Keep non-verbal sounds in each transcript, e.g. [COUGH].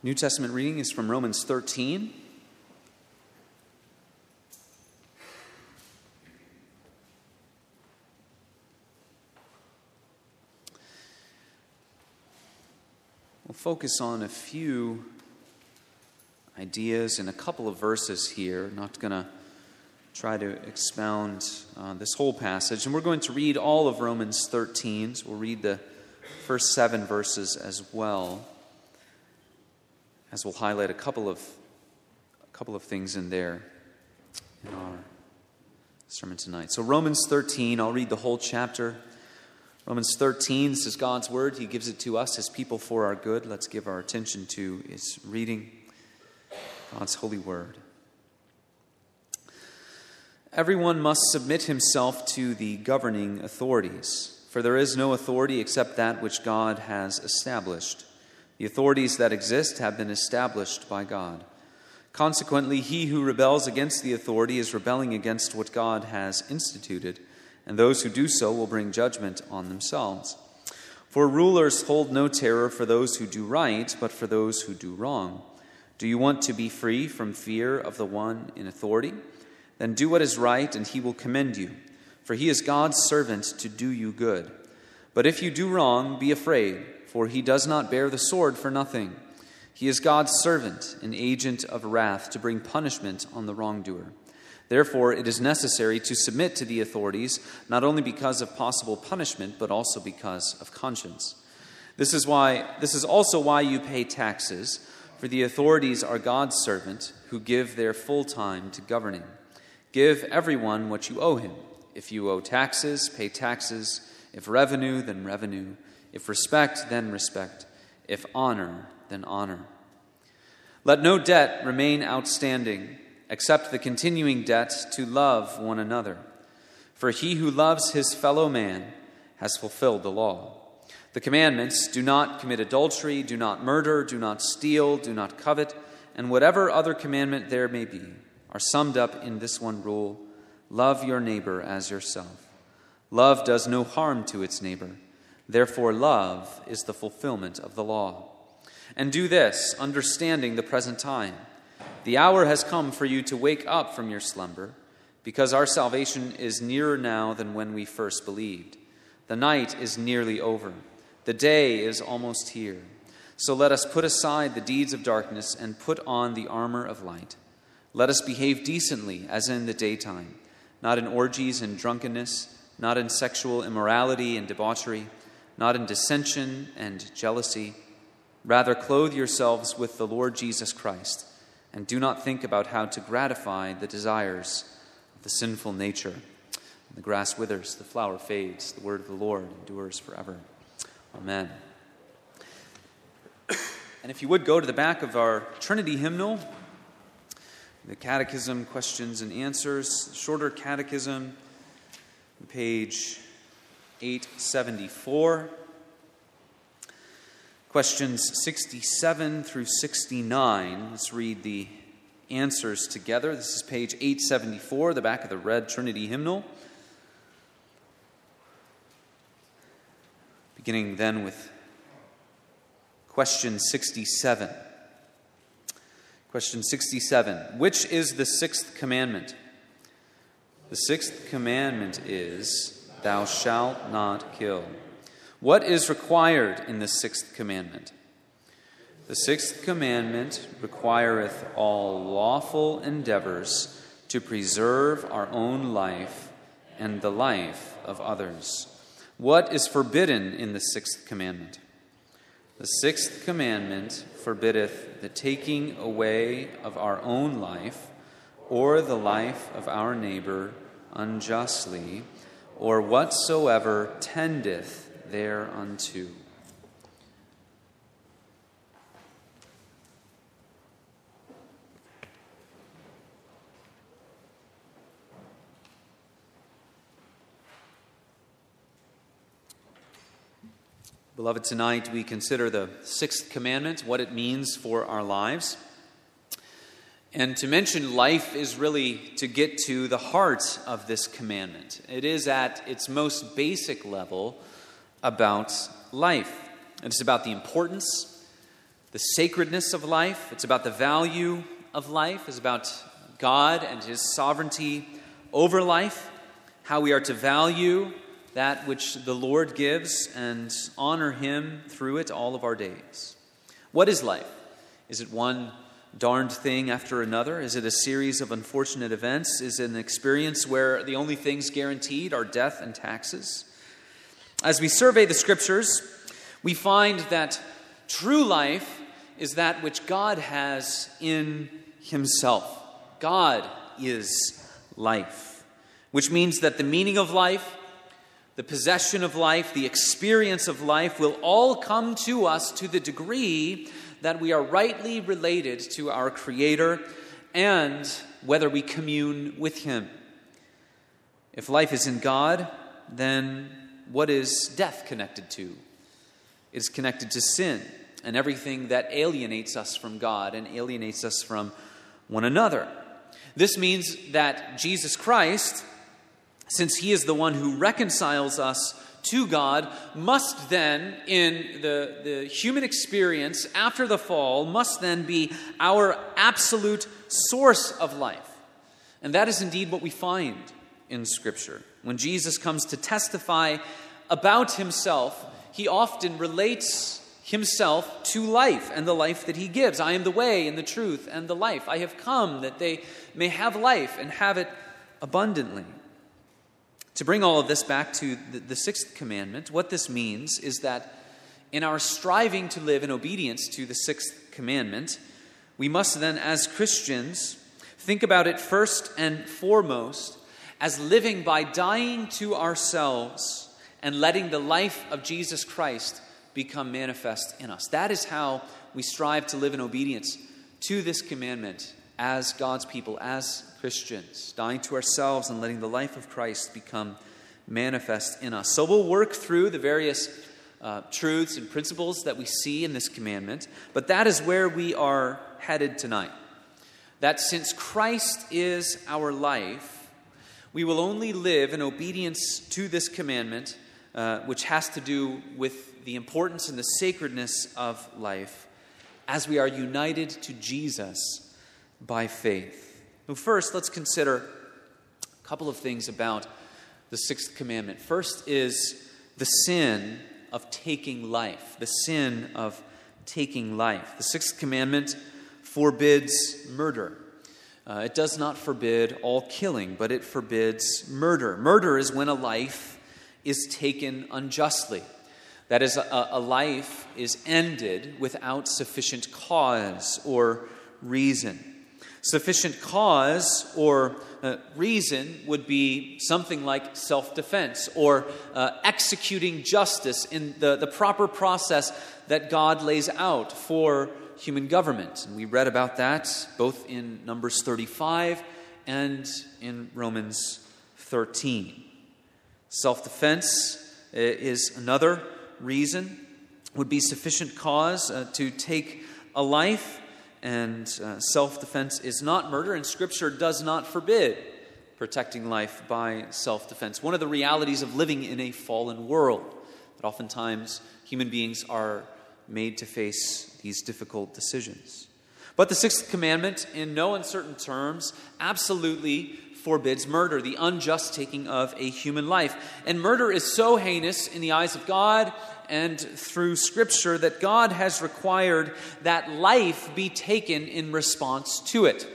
New Testament reading is from Romans 13. We'll focus on a few ideas in a couple of verses here. Not going to try to expound uh, this whole passage. And we're going to read all of Romans 13. So we'll read the first seven verses as well, as we'll highlight a couple of, a couple of things in there in our sermon tonight. So, Romans 13, I'll read the whole chapter. Romans 13, this is God's word. He gives it to us, as people, for our good. Let's give our attention to his reading, God's holy word. Everyone must submit himself to the governing authorities, for there is no authority except that which God has established. The authorities that exist have been established by God. Consequently, he who rebels against the authority is rebelling against what God has instituted and those who do so will bring judgment on themselves. For rulers hold no terror for those who do right, but for those who do wrong. Do you want to be free from fear of the one in authority? Then do what is right, and he will commend you, for he is God's servant to do you good. But if you do wrong, be afraid, for he does not bear the sword for nothing. He is God's servant, an agent of wrath to bring punishment on the wrongdoer. Therefore, it is necessary to submit to the authorities, not only because of possible punishment, but also because of conscience. This is, why, this is also why you pay taxes, for the authorities are God's servant who give their full time to governing. Give everyone what you owe him. If you owe taxes, pay taxes. If revenue, then revenue. If respect, then respect. If honor, then honor. Let no debt remain outstanding except the continuing debt to love one another. For he who loves his fellow man has fulfilled the law. The commandments do not commit adultery, do not murder, do not steal, do not covet, and whatever other commandment there may be are summed up in this one rule love your neighbor as yourself. Love does no harm to its neighbor. Therefore, love is the fulfillment of the law. And do this, understanding the present time. The hour has come for you to wake up from your slumber, because our salvation is nearer now than when we first believed. The night is nearly over, the day is almost here. So let us put aside the deeds of darkness and put on the armor of light. Let us behave decently as in the daytime, not in orgies and drunkenness, not in sexual immorality and debauchery, not in dissension and jealousy. Rather, clothe yourselves with the Lord Jesus Christ and do not think about how to gratify the desires of the sinful nature. The grass withers, the flower fades, the word of the Lord endures forever. Amen. And if you would go to the back of our Trinity hymnal, the Catechism questions and answers, shorter Catechism, page 874. Questions 67 through 69. Let's read the answers together. This is page 874, the back of the Red Trinity hymnal. Beginning then with question 67. Question 67 Which is the sixth commandment? The sixth commandment is, Thou shalt not kill. What is required in the sixth commandment? The sixth commandment requireth all lawful endeavors to preserve our own life and the life of others. What is forbidden in the sixth commandment? The sixth commandment forbiddeth the taking away of our own life or the life of our neighbor unjustly, or whatsoever tendeth thereunto. Beloved, tonight we consider the sixth commandment, what it means for our lives. And to mention life is really to get to the heart of this commandment. It is at its most basic level about life. It's about the importance, the sacredness of life, it's about the value of life, it's about God and His sovereignty over life, how we are to value that which the Lord gives and honor Him through it all of our days. What is life? Is it one darned thing after another? Is it a series of unfortunate events? Is it an experience where the only things guaranteed are death and taxes? As we survey the scriptures, we find that true life is that which God has in Himself. God is life, which means that the meaning of life, the possession of life, the experience of life will all come to us to the degree that we are rightly related to our Creator and whether we commune with Him. If life is in God, then what is death connected to? It is connected to sin and everything that alienates us from God and alienates us from one another. This means that Jesus Christ, since He is the one who reconciles us to God, must then, in the, the human experience after the fall, must then be our absolute source of life. And that is indeed what we find in Scripture. When Jesus comes to testify about Himself, He often relates himself to life and the life that he gives. I am the way and the truth and the life. I have come that they may have life and have it abundantly. To bring all of this back to the, the, sixth commandment, what this means is that in our striving to live in obedience to the sixth commandment, we must then, as Christians, think about it first and foremost as living by dying to ourselves and letting the life of Jesus Christ become manifest in us. That is how we strive to live in obedience to this commandment as God's people, as Christians, dying to ourselves and letting the life of Christ become manifest in us. So we'll work through the various uh, truths and principles that we see in this commandment, but that is where we are headed tonight. That since Christ is our life, we will only live in obedience to this commandment, uh, which has to do with the importance and the sacredness of life as we are united to Jesus by faith. First, let's consider a couple of things about the sixth commandment. First is the sin of taking life, the sin of taking life. The sixth commandment forbids murder. Uh, it does not forbid all killing, but it forbids murder. Murder is when a life is taken unjustly. That is, a, a life is ended without sufficient cause or reason. Sufficient cause or uh, reason would be something like self defense or uh, executing justice in the, the proper process that God lays out for human government. And we read about that both in Numbers 35 and in Romans 13. Self defense uh, is another reason would be sufficient cause uh, to take a life, and uh, self defense is not murder, and Scripture does not forbid protecting life by self defense. One of the realities of living in a fallen world, that oftentimes human beings are made to face these difficult decisions. But the sixth commandment, in no uncertain terms, absolutely forbids murder, the unjust taking of a human life. And murder is so heinous in the eyes of God and through Scripture that God has required that life be taken in response to it.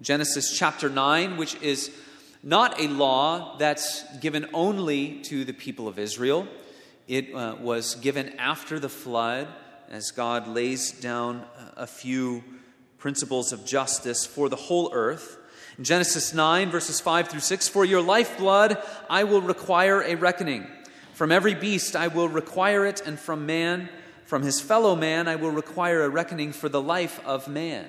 Genesis chapter 9, which is not a law that's given only to the people of Israel, it uh, was given after the flood as God lays down a few principles of justice for the whole earth. Genesis 9, verses 5 through 6 For your lifeblood I will require a reckoning. From every beast I will require it, and from man, from his fellow man, I will require a reckoning for the life of man.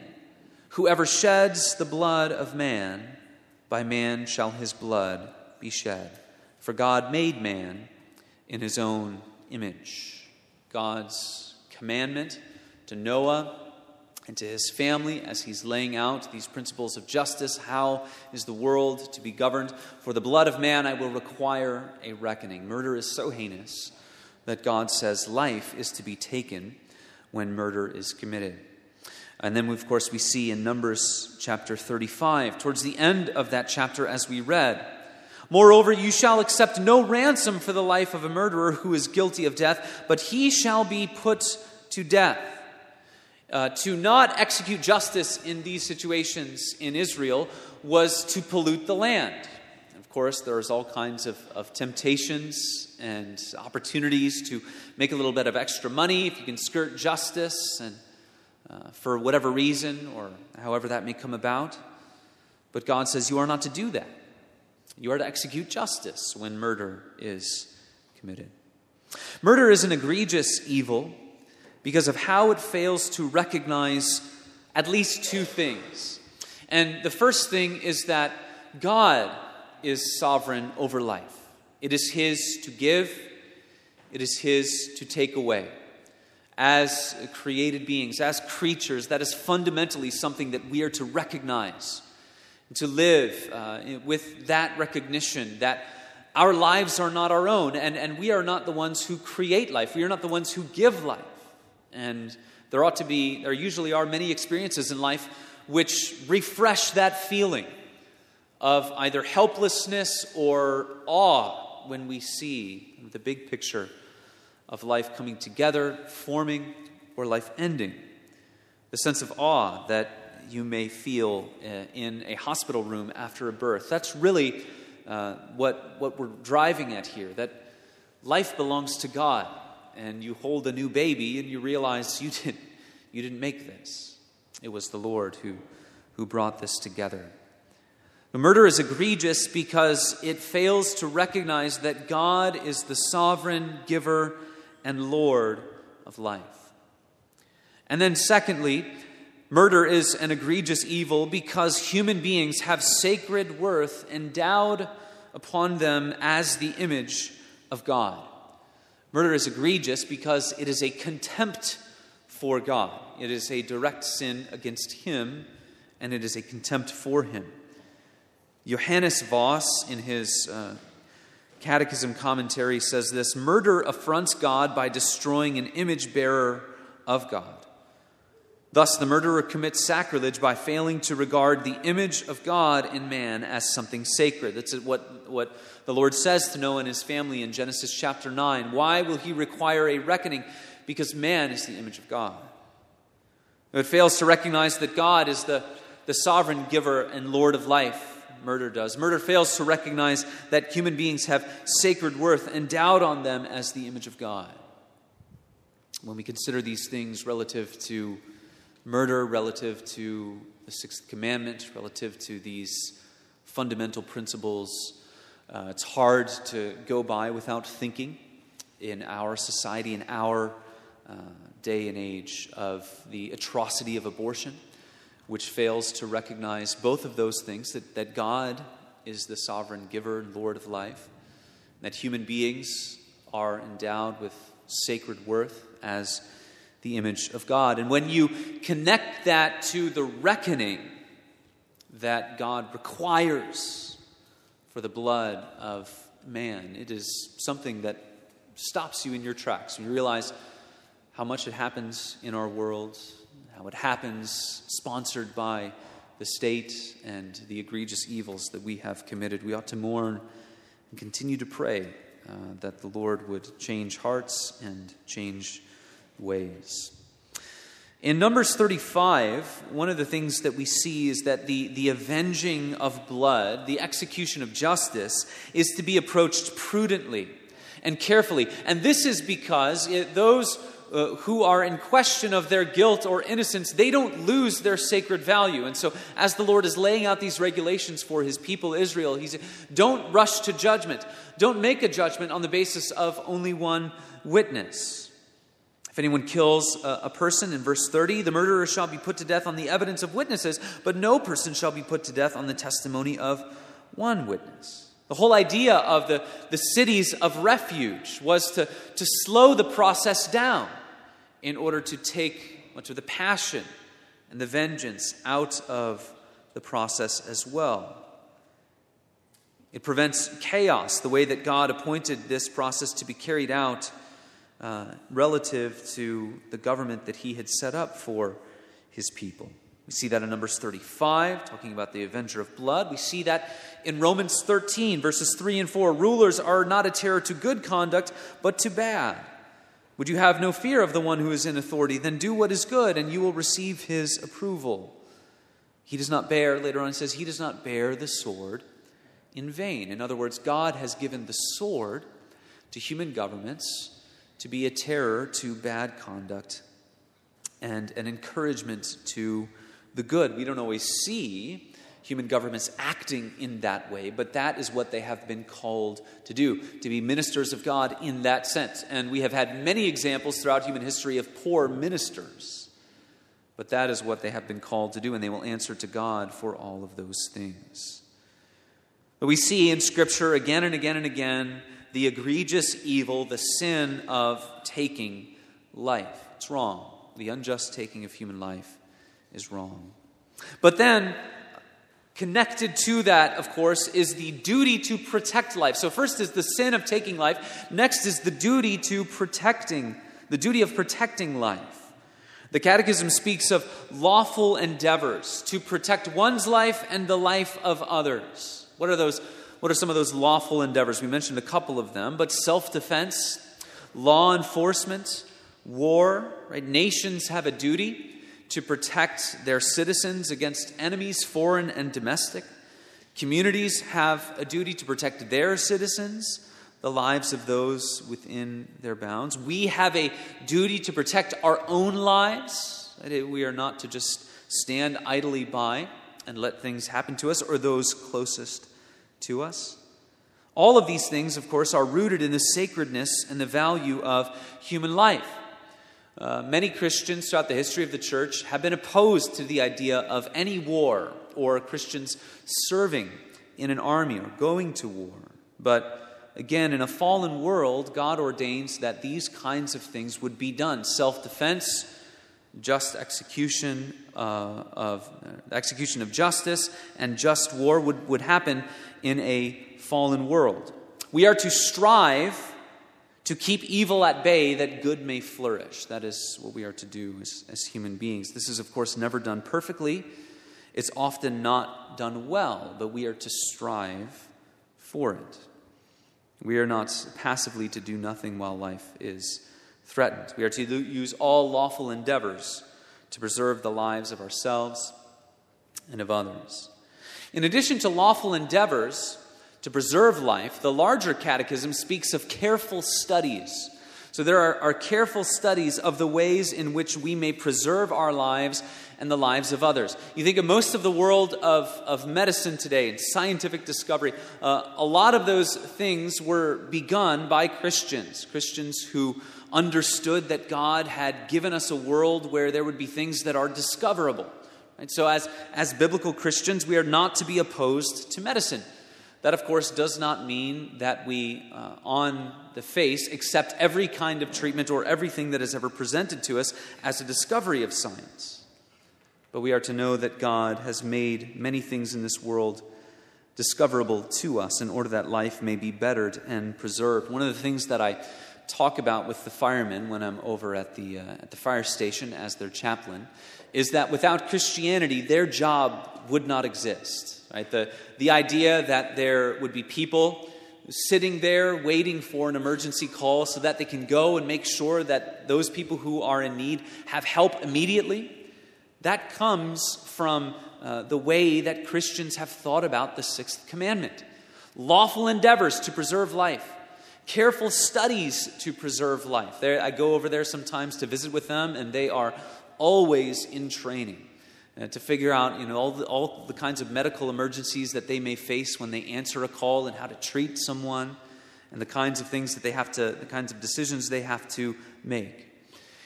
Whoever sheds the blood of man, by man shall his blood be shed. For God made man in his own image. God's commandment to Noah and to his family as he's laying out these principles of justice. How is the world to be governed? For the blood of man I will require a reckoning. Murder is so heinous that God says life is to be taken when murder is committed. And then, of course, we see in Numbers chapter 35, towards the end of that chapter, as we read, Moreover, you shall accept no ransom for the life of a murderer who is guilty of death, but he shall be put to death. Uh, to not execute justice in these situations in Israel was to pollute the land. Of course, there's all kinds of, of temptations and opportunities to make a little bit of extra money if you can skirt justice and uh, for whatever reason or however that may come about. But God says you are not to do that. You are to execute justice when murder is committed. Murder is an egregious evil because of how it fails to recognize at least two things. And the first thing is that God is sovereign over life. It is His to give, it is His to take away. As created beings, as creatures, that is fundamentally something that we are to recognize to live uh, with that recognition that our lives are not our own, and, and we are not the ones who create life. We are not the ones who give life. And there ought to be, there usually are many experiences in life which refresh that feeling of either helplessness or awe when we see the big picture of life coming together, forming, or life ending. The sense of awe that you may feel uh, in a hospital room after a birth. That's really uh, what, what we're driving at here that life belongs to God. And you hold a new baby and you realize you didn't, [LAUGHS] you didn't make this. It was the Lord who, who brought this together. The murder is egregious because it fails to recognize that God is the sovereign giver and Lord of life. And then, secondly, Murder is an egregious evil because human beings have sacred worth endowed upon them as the image of God. Murder is egregious because it is a contempt for God. It is a direct sin against Him, and it is a contempt for Him. Johannes Vos, in his uh, catechism commentary, says this Murder affronts God by destroying an image bearer of God. Thus, the murderer commits sacrilege by failing to regard the image of God in man as something sacred. That's what, what the Lord says to Noah and his family in Genesis chapter 9. Why will he require a reckoning? Because man is the image of God. It fails to recognize that God is the, the sovereign giver and Lord of life. Murder does. Murder fails to recognize that human beings have sacred worth endowed on them as the image of God. When we consider these things relative to murder relative to the sixth commandment, relative to these fundamental principles. Uh, it's hard to go by without thinking in our society, in our uh, day and age, of the atrocity of abortion, which fails to recognize both of those things that, that God is the sovereign giver and Lord of life, that human beings are endowed with sacred worth as the image of God. And when you connect that to the reckoning that God requires for the blood of man, it is something that stops you in your tracks. You realize how much it happens in our world, how it happens sponsored by the state and the egregious evils that we have committed. We ought to mourn and continue to pray uh, that the Lord would change hearts and change ways. In Numbers 35, one of the things that we see is that the, the avenging of blood, the execution of justice, is to be approached prudently and carefully. And this is because it, those uh, who are in question of their guilt or innocence, they don't lose their sacred value. And so, as the Lord is laying out these regulations for his people Israel, he's don't rush to judgment. Don't make a judgment on the basis of only one witness. If anyone kills a, person, in verse 30, the murderer shall be put to death on the evidence of witnesses, but no person shall be put to death on the testimony of one witness. The whole idea of the, the cities of refuge was to, to slow the process down in order to take much of the passion and the vengeance out of the process as well. It prevents chaos, the way that God appointed this process to be carried out uh, relative to the government that he had set up for his people. We see that in Numbers 35, talking about the avenger of blood. We see that in Romans 13, verses 3 and 4. Rulers are not a terror to good conduct, but to bad. Would you have no fear of the one who is in authority? Then do what is good, and you will receive his approval. He does not bear, later on, he says, he does not bear the sword in vain. In other words, God has given the sword to human governments to be a terror to bad conduct and an encouragement to the good. We don't always see human governments acting in that way, but that is what they have been called to do, to be ministers of God in that sense. And we have had many examples throughout human history of poor ministers, but that is what they have been called to do, and they will answer to God for all of those things. But we see in Scripture again and again and again the egregious evil, the sin of taking life. It's wrong. The unjust taking of human life is wrong. But then, connected to that, of course, is the duty to protect life. So, first is the sin of taking life, next is the duty to protecting, the duty of protecting life. The Catechism speaks of lawful endeavors to protect one's life and the life of others. What are those? What are some of those lawful endeavors? We mentioned a couple of them, but self defense, law enforcement, war, right? Nations have a duty to protect their citizens against enemies, foreign and domestic. Communities have a duty to protect their citizens, the lives of those within their bounds. We have a duty to protect our own lives. We are not to just stand idly by and let things happen to us or those closest to us. All of these things, of course, are rooted in the sacredness and the value of human life. Uh, many Christians throughout the history of the church have been opposed to the idea of any war or Christians serving in an army or going to war. But again, in a fallen world, God ordains that these kinds of things would be done self defense, just execution uh, of uh, execution of justice, and just war would, would happen in a fallen world. We are to strive to keep evil at bay that good may flourish. That is what we are to do as, as human beings. This is, of course, never done perfectly. It's often not done well, but we are to strive for it. We are not passively to do nothing while life is threatened. We are to use all lawful endeavors to preserve the lives of ourselves and of others. In addition to lawful endeavors, to preserve life, the larger catechism speaks of careful studies. So there are, are, careful studies of the ways in which we may preserve our lives and the lives of others. You think of most of the world of, of medicine today and scientific discovery, uh, a lot of those things were begun by Christians, Christians who understood that God had given us a world where there would be things that are discoverable. And so, as, as biblical Christians, we are not to be opposed to medicine. That, of course, does not mean that we, uh, on the face, accept every kind of treatment or everything that is ever presented to us as a discovery of science. But we are to know that God has made many things in this world discoverable to us in order that life may be bettered and preserved. One of the things that I talk about with the firemen when I'm over at the, uh, at the fire station as their chaplain is that without Christianity, their job would not exist. Right? The, the idea that there would be people sitting there waiting for an emergency call so that they can go and make sure that those people who are in need have help immediately, that comes from uh, the way that Christians have thought about the sixth commandment. Lawful endeavors to preserve life, careful studies to preserve life. There, I go over there sometimes to visit with them, and they are always in training uh, to figure out you know, all the, all the kinds of medical emergencies that they may face when they answer a call and how to treat someone and the kinds of things that they have to, the kinds of decisions they have to make.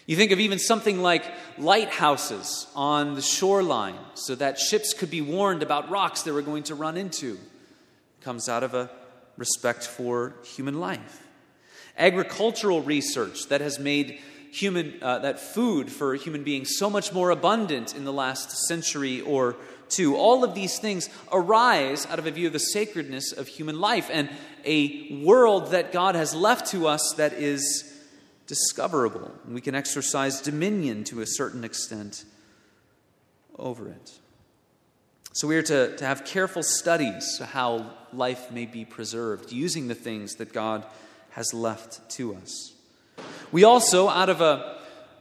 You think of even something like lighthouses on the shoreline so that ships could be warned about rocks they were going to run into. Comes out of a respect for human life. Agricultural research that has made human, uh, that food for human beings so much more abundant in the last century or two. All of these things arise out of a view of the sacredness of human life and a world that God has left to us that is discoverable. We can exercise dominion to a certain extent over it. So we are to, to have careful studies of how life may be preserved, using the things that God has left to us. We also, out of a,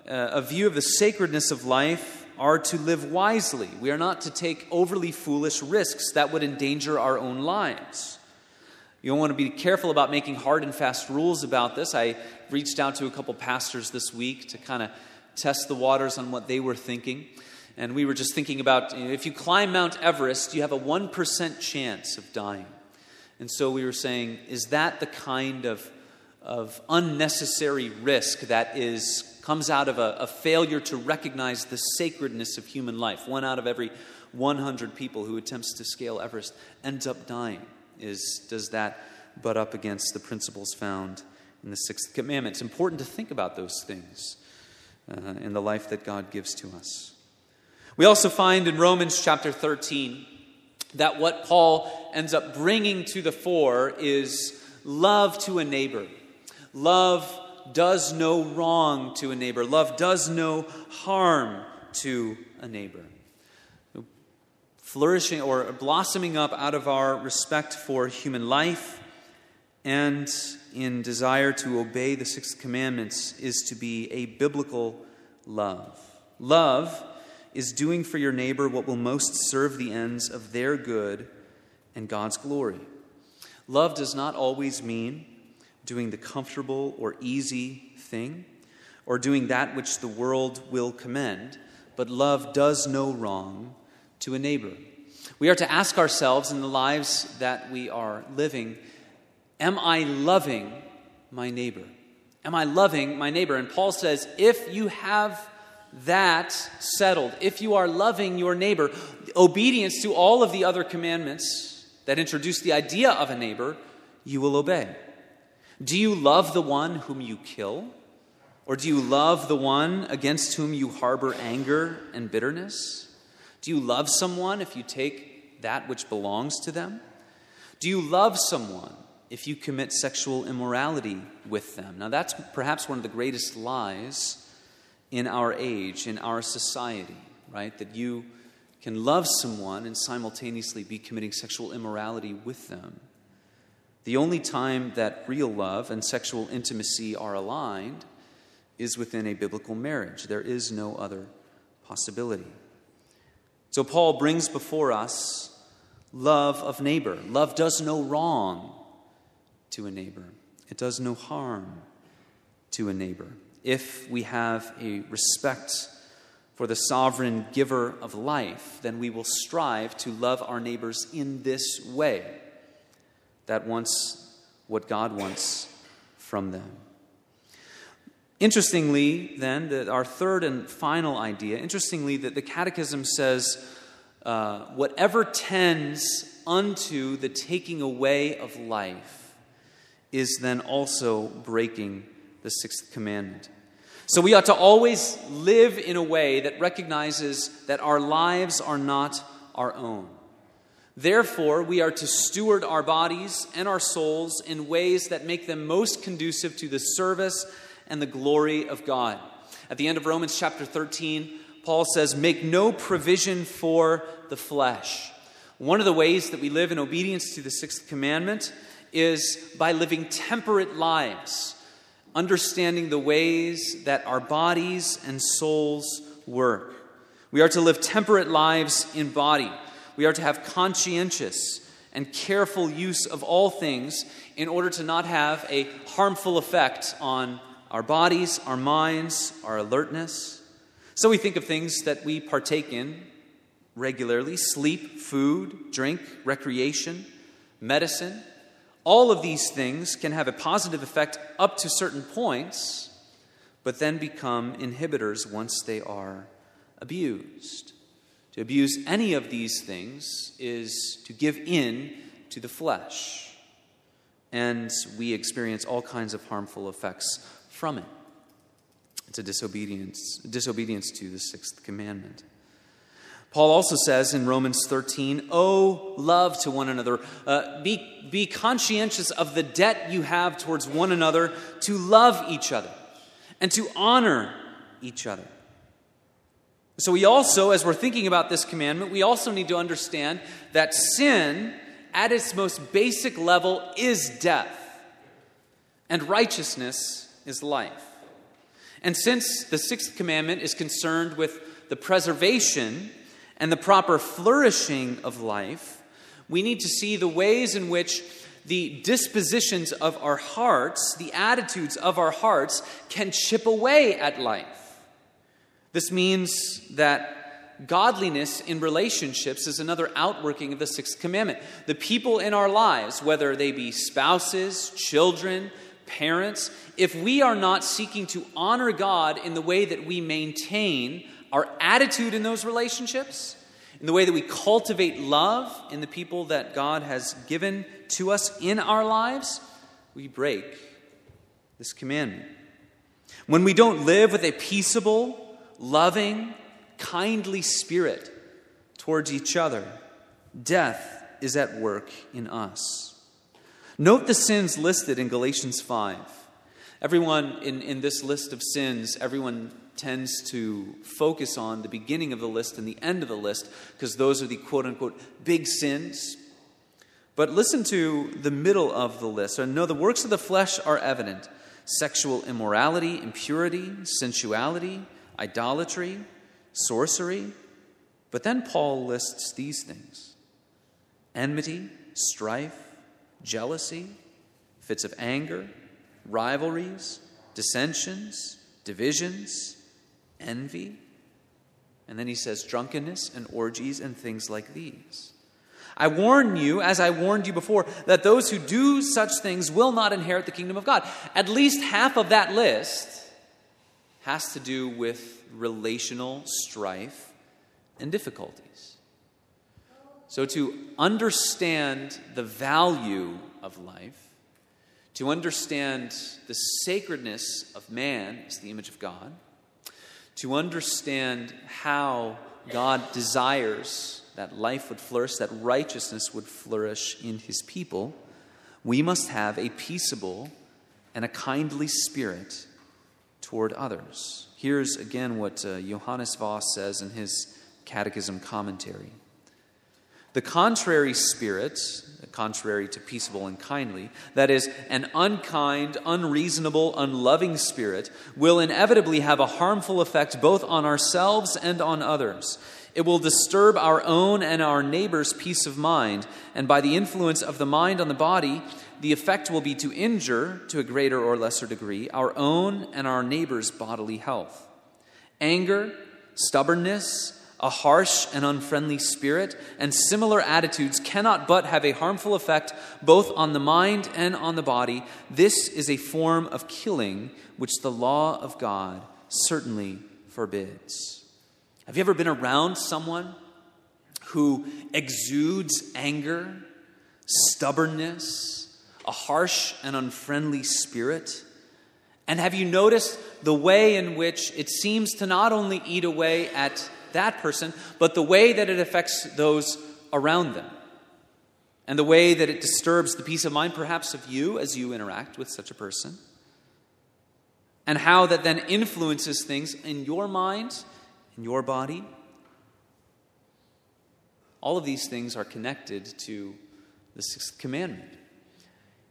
uh, a view of the sacredness of life, are to live wisely. We are not to take overly foolish risks that would endanger our own lives. You want to be careful about making hard and fast rules about this. I reached out to a couple pastors this week to kind of test the waters on what they were thinking. And we were just thinking about you know, if you climb Mount Everest, you have a 1% chance of dying. And so we were saying, is that the kind of, of unnecessary risk that is, comes out of a, a failure to recognize the sacredness of human life? One out of every 100 people who attempts to scale Everest ends up dying is does that butt up against the principles found in the sixth commandment? It's important to think about those things uh, in the life that God gives to us. We also find in Romans chapter 13 that what Paul ends up bringing to the fore is love to a neighbor. Love does no wrong to a neighbor, love does no harm to a neighbor flourishing or blossoming up out of our respect for human life and in desire to obey the sixth commandments is to be a biblical love. Love is doing for your neighbor what will most serve the ends of their good and God's glory. Love does not always mean doing the comfortable or easy thing or doing that which the world will commend, but love does no wrong to a neighbor. We are to ask ourselves in the lives that we are living Am I loving my neighbor? Am I loving my neighbor? And Paul says, if you have that settled, if you are loving your neighbor, obedience to all of the other commandments that introduce the idea of a neighbor, you will obey. Do you love the one whom you kill? Or do you love the one against whom you harbor anger and bitterness? Do you love someone if you take that which belongs to them? Do you love someone if you commit sexual immorality with them? Now, that's perhaps one of the greatest lies in our age, in our society, right? That you can love someone and simultaneously be committing sexual immorality with them. The only time that real love and sexual intimacy are aligned is within a biblical marriage. There is no other possibility. So Paul brings before us love of neighbor. Love does no wrong to a neighbor, it does no harm to a neighbor. If we have a respect for the sovereign giver of life, then we will strive to love our neighbors in this way that wants what God wants from them. Interestingly, then, that our third and final idea, interestingly, that the Catechism says, uh, whatever tends unto the taking away of life is then also breaking the sixth commandment. So we ought to always live in a way that recognizes that our lives are not our own. Therefore, we are to steward our bodies and our souls in ways that make them most conducive to the service and the glory of God. At the end of Romans chapter 13, Paul says, Make no provision for the flesh. One of the ways that we live in obedience to the sixth commandment is by living temperate lives, understanding the ways that our bodies and souls work. We are to live temperate lives in body. We are to have conscientious and careful use of all things in order to not have a harmful effect on our bodies, our minds, our alertness. So we think of things that we partake in regularly sleep, food, drink, recreation, medicine. All of these things can have a positive effect up to certain points, but then become inhibitors once they are abused. To abuse any of these things is to give in to the flesh, and we experience all kinds of harmful effects from it. It's a disobedience, disobedience to the sixth commandment. Paul also says in Romans 13, Oh, love to one another. Uh, be, be conscientious of the debt you have towards one another to love each other. and to honor each other. So, we also, as we're thinking about this commandment, we also need to understand that sin, at its most basic level, is death, and righteousness is life. And since the sixth commandment is concerned with the preservation and the proper flourishing of life, we need to see the ways in which the dispositions of our hearts, the attitudes of our hearts, can chip away at life. This means that godliness in relationships is another outworking of the sixth commandment. The people in our lives, whether they be spouses, children, parents, if we are not seeking to honor God in the way that we maintain our attitude in those relationships, in the way that we cultivate love in the people that God has given to us in our lives, we break this commandment. When we don't live with a peaceable, loving, kindly spirit towards each other, death is at work in us. Note the sins listed in Galatians 5. Everyone in, in this list of sins, everyone tends to focus on the beginning of the list and the end of the list because those are the quote unquote big sins. But listen to the middle of the list. So, no, the works of the flesh are evident sexual immorality, impurity, sensuality idolatry, sorcery. But then Paul lists these things enmity, strife, jealousy, fits of anger, rivalries, dissensions, divisions, envy. And then he says drunkenness and orgies and things like these. I warn you, as I warned you before, that those who do such things will not inherit the kingdom of God. At least half of that list has to do with relational strife and difficulties. So, to understand the value of life, to understand the sacredness of man as the image of God, to understand how God desires that life would flourish, that righteousness would flourish in his people, we must have a peaceable and a kindly spirit toward others. Here's again what uh, Johannes Vos says in his Catechism commentary. The contrary spirit, contrary to peaceable and kindly, that is, an unkind, unreasonable, unloving spirit, will inevitably have a harmful effect both on ourselves and on others. It will disturb our own and our neighbor's peace of mind, and by the influence of the mind on the body, the effect will be to injure, to a greater or lesser degree, our own and our neighbor's bodily health. Anger, stubbornness, a harsh and unfriendly spirit, and similar attitudes cannot but have a harmful effect both on the mind and on the body. This is a form of killing which the law of God certainly forbids. Have you ever been around someone who exudes anger, stubbornness, a harsh and unfriendly spirit? And have you noticed the way in which it seems to not only eat away at that person, but the way that it affects those around them? And the way that it disturbs the peace of mind, perhaps, of you as you interact with such a person? And how that then influences things in your mind, in your body? All of these things are connected to the sixth commandment.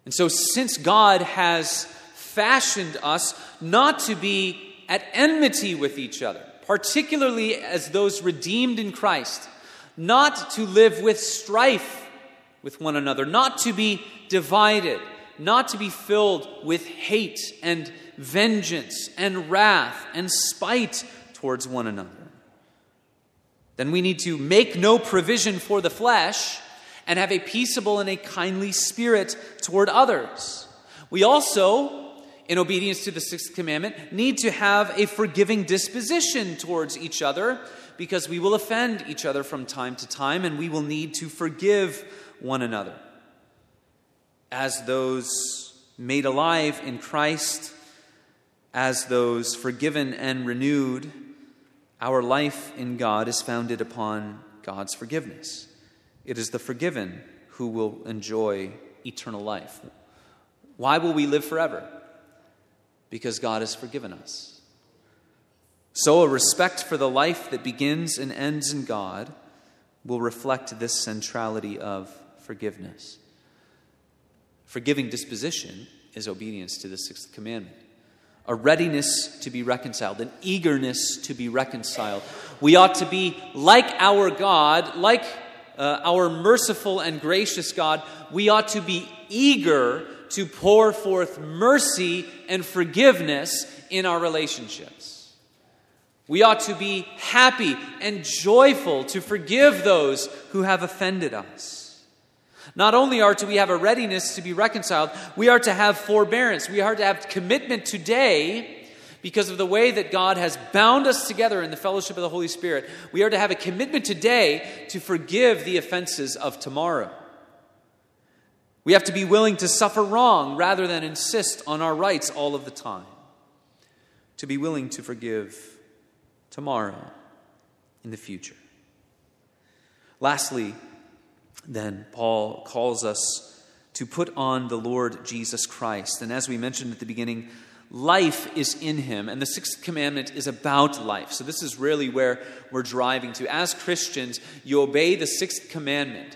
And so, since God has fashioned us not to be at enmity with each other, particularly as those redeemed in Christ, not to live with strife with one another, not to be divided, not to be filled with hate and vengeance and wrath and spite towards one another. Then we need to make no provision for the flesh and have a peaceable and a kindly spirit toward others. We also, in obedience to the sixth commandment, need to have a forgiving disposition towards each other because we will offend each other from time to time and we will need to forgive one another. As those made alive in Christ, as those forgiven and renewed, our life in God is founded upon God's forgiveness. It is the forgiven who will enjoy eternal life. Why will we live forever? Because God has forgiven us. So, a respect for the life that begins and ends in God will reflect this centrality of forgiveness. Forgiving disposition is obedience to the sixth commandment a readiness to be reconciled, an eagerness to be reconciled. We ought to be like our God, like uh, our merciful and gracious God, we ought to be eager to pour forth mercy and forgiveness in our relationships. We ought to be happy and joyful to forgive those who have offended us. Not only are to we have a readiness to be reconciled, we are to have forbearance. We are to have commitment today because of the way that God has bound us together in the fellowship of the Holy Spirit. We are to have a commitment today to forgive the offenses of tomorrow. We have to be willing to suffer wrong rather than insist on our rights all of the time. To be willing to forgive tomorrow in the future. Lastly, then Paul calls us to put on the Lord Jesus Christ. And as we mentioned at the beginning, life is in him, and the sixth commandment is about life. So, this is really where we're driving to. As Christians, you obey the sixth commandment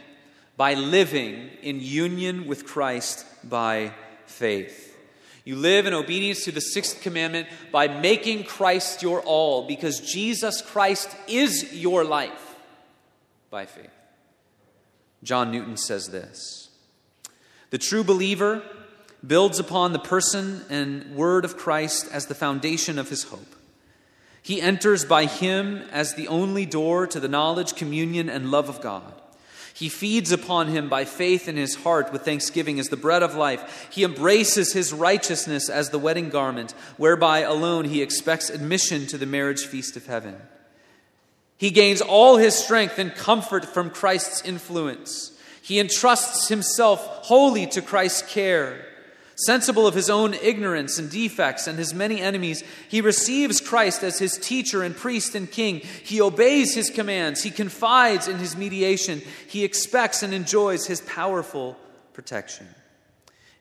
by living in union with Christ by faith. You live in obedience to the sixth commandment by making Christ your all, because Jesus Christ is your life by faith. John Newton says this The true believer builds upon the person and word of Christ as the foundation of his hope. He enters by him as the only door to the knowledge, communion, and love of God. He feeds upon him by faith in his heart with thanksgiving as the bread of life. He embraces his righteousness as the wedding garment, whereby alone he expects admission to the marriage feast of heaven. He gains all his strength and comfort from Christ's influence. He entrusts himself wholly to Christ's care. Sensible of his own ignorance and defects and his many enemies, he receives Christ as his teacher and priest and king. He obeys his commands. He confides in his mediation. He expects and enjoys his powerful protection.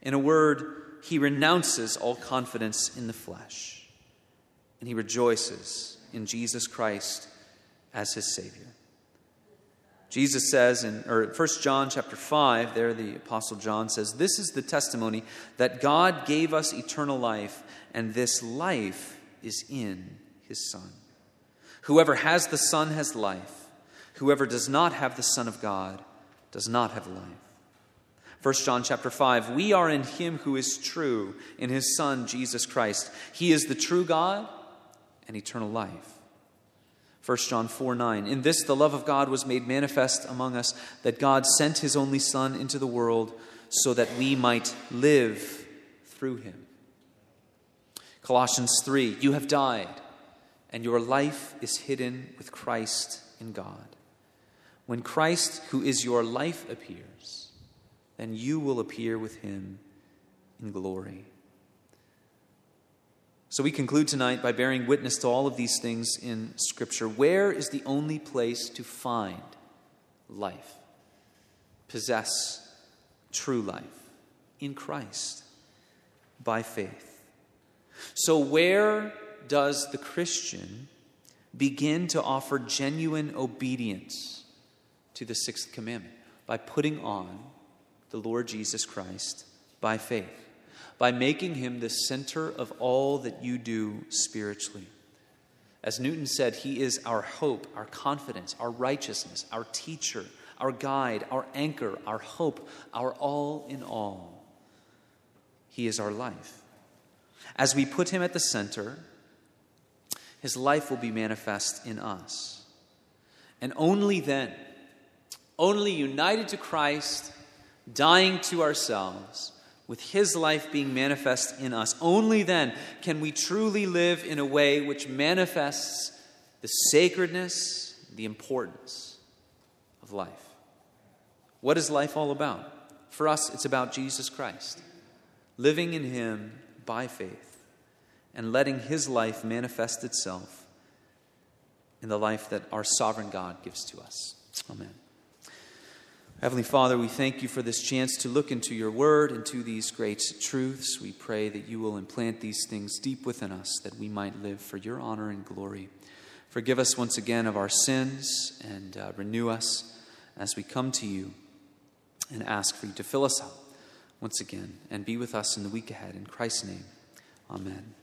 In a word, he renounces all confidence in the flesh, and he rejoices in Jesus Christ as his Savior. Jesus says in or 1 John chapter 5, there the apostle John says, "This is the testimony that God gave us eternal life, and this life is in his Son. Whoever has the Son has life. Whoever does not have the Son of God does not have life." 1 John chapter 5, we are in him who is true, in his Son Jesus Christ. He is the true God and eternal life. 1 John 4 9. In this, the love of God was made manifest among us, that God sent his only Son into the world so that we might live through him. Colossians 3 You have died, and your life is hidden with Christ in God. When Christ, who is your life, appears, then you will appear with him in glory. So we conclude tonight by bearing witness to all of these things in Scripture. Where is the only place to find life, possess true life? In Christ, by faith. So, where does the Christian begin to offer genuine obedience to the sixth commandment? By putting on the Lord Jesus Christ by faith by making him the center of all that you do spiritually. As Newton said, he is our hope, our confidence, our righteousness, our teacher, our guide, our anchor, our hope, our all in all. He is our life. As we put him at the center, his life will be manifest in us. And only then, only united to Christ, dying to ourselves, with His life being manifest in us. Only then can we truly live in a way which manifests the sacredness, the importance of life. What is life all about? For us, it's about Jesus Christ, living in Him by faith, and letting His life manifest itself in the life that our sovereign God gives to us. Amen. Heavenly Father, we thank you for this chance to look into your word, into these great truths. We pray that you will implant these things deep within us, that we might live for your honor and glory. Forgive us once again of our sins and uh, renew us as we come to you and ask for you to fill us up once again and be with us in the week ahead. In Christ's name, amen.